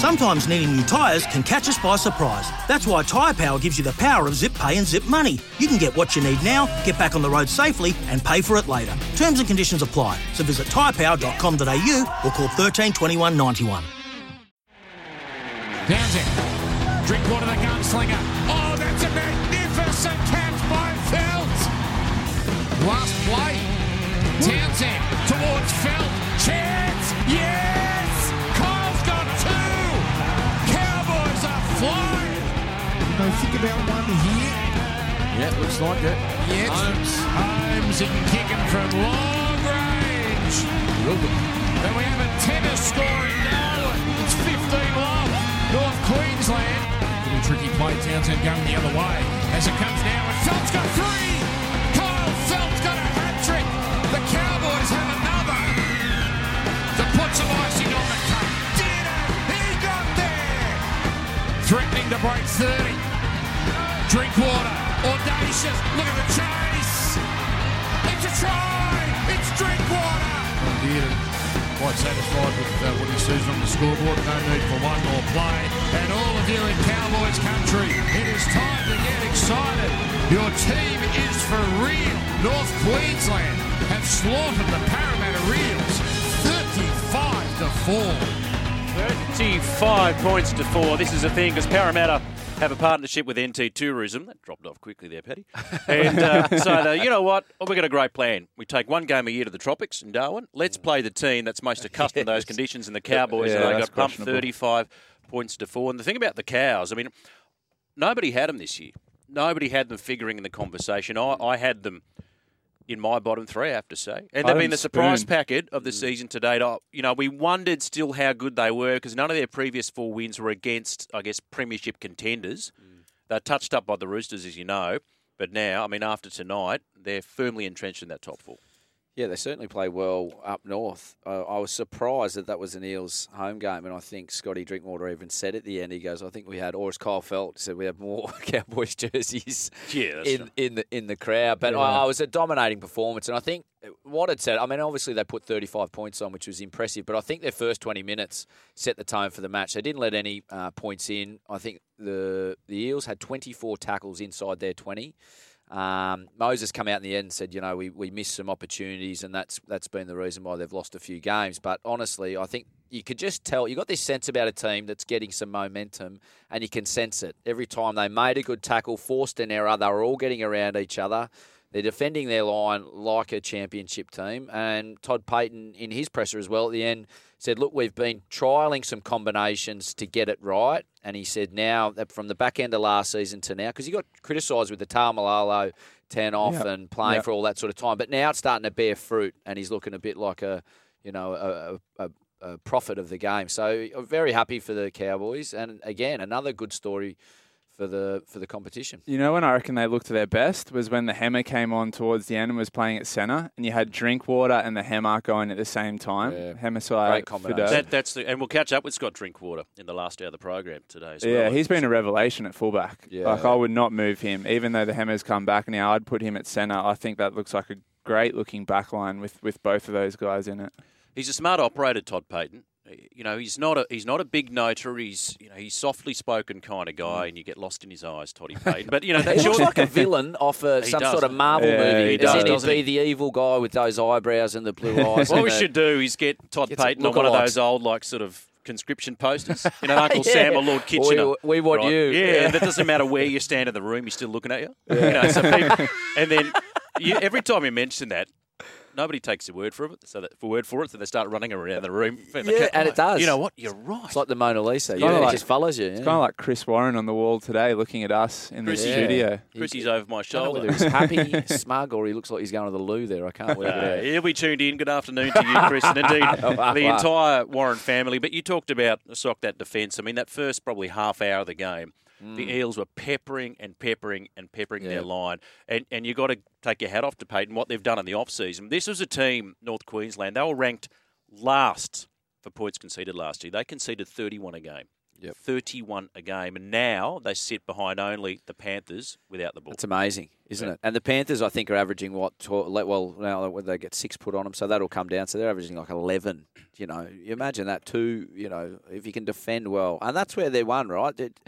Sometimes needing new tyres can catch us by surprise. That's why Tyre Power gives you the power of zip pay and zip money. You can get what you need now, get back on the road safely, and pay for it later. Terms and conditions apply. So visit tyrepower.com.au or call 13 21 91. Townsend, the gunslinger. About one here. Yeah, looks like it. Yes. Holmes. Holmes and kicking from long range. Then we have a tennis score in Darwin. It's 15 love. North Queensland. Little tricky play. Townsend going the other way. As it comes down, and Feldt got three. Kyle Feldt got a hat trick. The Cowboys have another. To put some icing on the cake. Did it. He got there. Threatening to break 30. Drinkwater. Audacious. Look at the chase. It's a try. It's Drinkwater. Indeed, and quite satisfied with uh, what he sees on the scoreboard. No need for one more play. And all of you in Cowboys country, it is time to get excited. Your team is for real. North Queensland have slaughtered the Parramatta Eels 35 to 4. 35 points to four. This is a thing because Parramatta have a partnership with NT Tourism. That dropped off quickly there, Paddy. And uh, so, they, you know what? Well, we've got a great plan. We take one game a year to the tropics in Darwin. Let's play the team that's most accustomed to those conditions in the Cowboys. Yeah, and they got pumped 35 points to four. And the thing about the Cows, I mean, nobody had them this year. Nobody had them figuring in the conversation. I, I had them in my bottom three, I have to say. And they've oh, been the surprise spoon. packet of the mm. season to date. I- You know, we wondered still how good they were because none of their previous four wins were against, I guess, premiership contenders. Mm. They're touched up by the Roosters, as you know. But now, I mean, after tonight, they're firmly entrenched in that top four. Yeah, they certainly play well up north. Uh, I was surprised that that was an Eels home game, and I think Scotty Drinkwater even said at the end, he goes, "I think we had," or as Kyle Feldt said, "We have more Cowboys jerseys Yeah, in in the in the crowd." But I, I was a dominating performance, and I think what it said. I mean, obviously they put 35 points on, which was impressive, but I think their first 20 minutes set the tone for the match. They didn't let any uh, points in. I think the the Eels had 24 tackles inside their 20. Um, Moses come out in the end and said, you know, we, we missed some opportunities, and that's that's been the reason why they've lost a few games. But honestly, I think you could just tell you got this sense about a team that's getting some momentum, and you can sense it every time they made a good tackle, forced an error. They were all getting around each other. They're defending their line like a championship team. And Todd Payten, in his presser as well at the end, said, Look, we've been trialling some combinations to get it right. And he said, Now, that from the back end of last season to now, because he got criticised with the Tamalalo 10 off Yep. and playing Yep. for all that sort of time. But now it's starting to bear fruit, and he's looking a bit like a, you know, a, a, a, prophet of the game. So I'm very happy for the Cowboys. And again, another good story for the for the competition. You know when I reckon they looked to their best was when the Hammer came on towards the end and was playing at centre, and you had Drinkwater and the Hammer going at the same time. Yeah. Hammer Great combination. That, that's the, and we'll catch up with Scott Drinkwater in the last hour of the program today as well. Yeah, he's been a revelation at fullback. Yeah. Like I would not move him, even though the Hammers come back now. I'd put him at centre. I think that looks like a great looking back line with, with both of those guys in it. He's a smart operator, Todd Payten. You know, he's not a he's not a big noter. He's you know he's softly spoken kind of guy, and you get lost in his eyes, Toddy Payten. But you know He looks like a villain off uh, a, some does. sort of Marvel Yeah, movie. he Doesn't does, he doesn't be the evil guy with those eyebrows and the blue eyes? What we the- should do is get Todd Payten on one of those old like sort of conscription posters. You know, Uncle Yeah. Sam or Lord Kitchener. We- we want right? you. Yeah, Yeah. and it doesn't matter where you stand in the room, he's still looking at you. you know, so people, and then you, every time you mention that. Nobody takes your word for it, so that, for word for it, so they start running around the room. Yeah, and it does. You know what? You're right. It's like the Mona Lisa. Yeah, like- it just follows you. It's kind of like Chris Warren on the wall today looking at us in the Chrissy. studio. Chrissy's over my I don't know shoulder. whether he's happy, smug, or he looks like he's going to the loo there. I can't work Uh, it out. he'll be tuned in. Good afternoon to you, Chris, and indeed the entire Warren family. But you talked about sock that defence. I mean, that first probably half hour of the game, the Eels were peppering and peppering and peppering their Mm. Line, and and you got to take your hat off to Payten what they've done in the off season. This was a team, North Queensland. They were ranked last for points conceded last year. They conceded 31 a game. Yep. 31 a game, and now they sit behind only the Panthers without the ball. It's amazing, isn't Yeah. it? And the Panthers, I think, are averaging what? Well, now they get six put on them, so that'll come down. So they're averaging like eleven. You know, you imagine that too. You know, if you can defend well, and that's where they're won, right? It-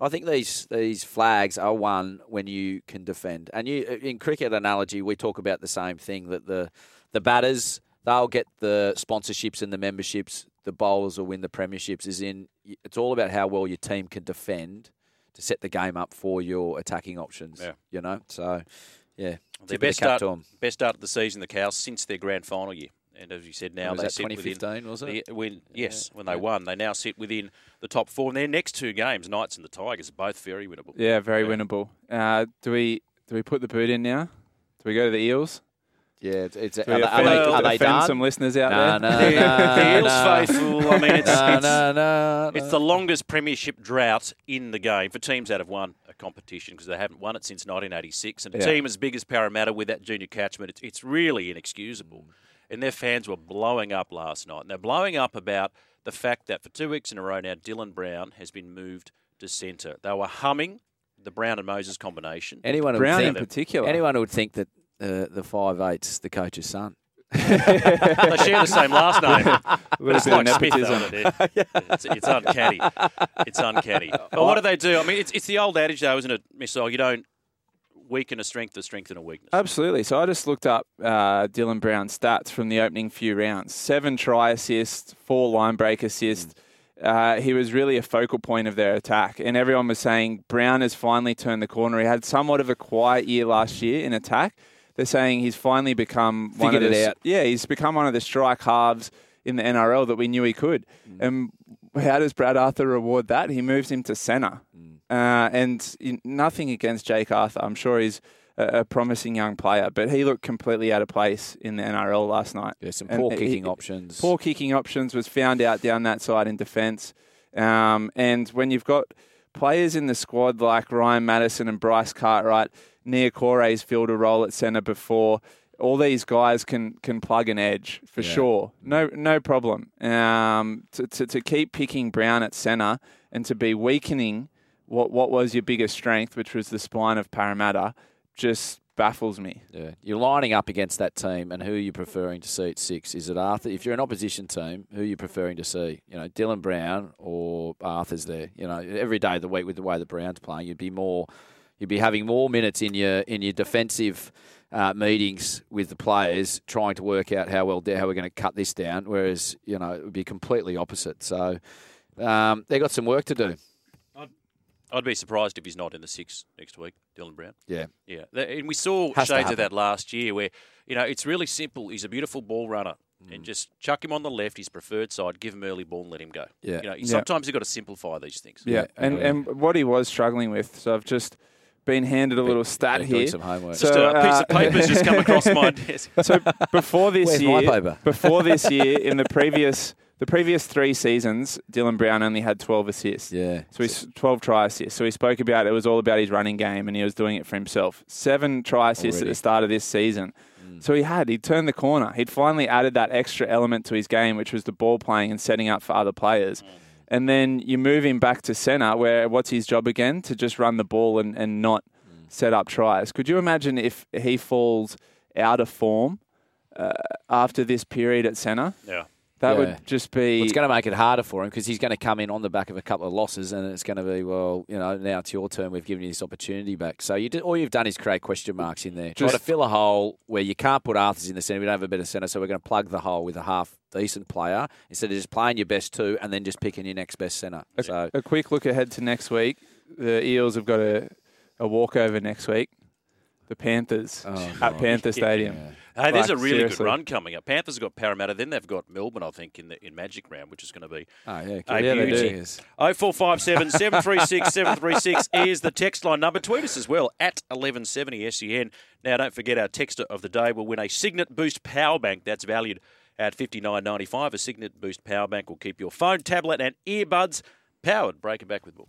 I think these these flags are won when you can defend. And you, uh, in cricket analogy, we talk about the same thing that the the batters they'll get the sponsorships and the memberships. The bowlers will win the premierships. Is in it's all about how well your team can defend to set the game up for your attacking options. Yeah. You know, so yeah, of best start, best start of the season, the Cows, since their grand final year. And as you said, now Was they that sit within 2015, was it? the- when, yes, when they Yeah. won, they now sit within the top four. And their next two games, Knights and the Tigers, are both very winnable. Yeah, very Yeah. winnable. Uh, do we do we put the boot in now? Do we go to the Eels? Yeah, it's, it's are, we they, are offend, they, are they offend done? some listeners out No, there? no, The, no, the Eels no. faithful, I mean, it's, No, it's, no, no, it's no. the longest premiership drought in the game for teams that have won a competition because they haven't won it since 1986. And a Yeah. team as big as Parramatta with that junior catchment, it's, it's really inexcusable. And their fans were blowing up last night. And they're blowing up about the fact that for two weeks in a row now, Dylan Brown has been moved to centre. They were humming the Brown and Moses combination. Anyone Brown in think, particular. anyone who would think that uh, the five eight's the coach's son. they share the same last name. But it's like Smith, though, it? it's, it's uncanny. It's uncanny. But what do they do? I mean, it's, it's the old adage, though, isn't it, Missile? You don't weaken a strength to strengthen a weakness. Absolutely. So I just looked up uh, Dylan Brown's stats from the opening few rounds: seven try assists, four line break assists. Uh, he was really a focal point of their attack, and everyone was saying Brown has finally turned the corner. He had somewhat of a quiet year last year in attack. They're saying he's finally become one of Figured the it out. yeah he's become one of the strike halves in the NRL that we knew he could. And how does Brad Arthur reward that? He moves him to centre. Uh, and in, nothing against Jake Arthur. I'm sure he's a, a promising young player, but he looked completely out of place in the NRL last night. Yeah, some And poor he- kicking options. Poor kicking options was found out down that side in defence. Um, and when you've got players in the squad like Ryan Matterson and Bryce Cartwright, Nia Core's filled a role at centre before. All these guys can can plug an edge for Yeah. sure. No no problem. Um, to, to, to keep picking Brown at centre and to be weakening what what was your biggest strength, which was the spine of Parramatta, just baffles me. Yeah, you're lining up against that team, and who are you preferring to see at six? Is it Arthur? If you're an opposition team, who are you preferring to see? You know, Dylan Brown or Arthur's there. You know, every day of the week with the way the Browns playing, you'd be more, you'd be having more minutes in your in your defensive uh, meetings with the players, trying to work out how well how we're going to cut this down. Whereas you know it would be completely opposite. So um, they got some work to do. I'd be surprised if he's not in the six next week, Dylan Brown. Yeah, Yeah, and we saw Has shades of that last year, where you know it's really simple. He's a beautiful ball runner, Mm. and just chuck him on the left, his preferred side, give him early ball, and let him go. Yeah. you know, Yeah. sometimes you've got to simplify these things. Yeah, and agree. and what he was struggling with. So I've just been handed a little stat Been doing here. some homework. Just So, a piece of uh, paper's just come across my desk. So before this Where's my year, paper? before this year, in the previous the previous three seasons, Dylan Brown only had 12 assists. yeah. So he's 12 try assists. So he spoke about it was all about his running game and he was doing it for himself. Seven try assists Already. at the start of this season. Mm. So he had, he'd turned the corner. He'd finally added that extra element to his game, which was the ball playing and setting up for other players. And then you move him back to centre, where what's his job again? To just run the ball and, and not set up tries. Could you imagine if he falls out of form uh, after this period at centre? Yeah. That Yeah. would just be. It's going to make it harder for him because he's going to come in on the back of a couple of losses, and it's going to be well, you know, now it's your turn. We've given you this opportunity back. So you did, all you've done is create question marks in there. Try to fill a hole where you can't put Arthur's in the centre. We don't have a better centre, so we're going to plug the hole with a half decent player instead of just playing your best two and then just picking your next best centre. A, So a quick look ahead to next week. The Eels have got a, a walkover next week. The Panthers Oh, at God. Panther Stadium. Hey, there's a really seriously. good run coming up. Panthers have got Parramatta, then they've got Melbourne, I think, in the in Magic Round, which is going to be oh yeah, a Yeah, beauty. do. 0457 736 736 is the text line number. Tweet us as well at 1170 SEN. Now, don't forget our texter of the day will win a Cygnett Boost Power Bank that's valued at fifty nine ninety five. A Cygnett Boost Power Bank will keep your phone, tablet, and earbuds powered. Break it back with Bull.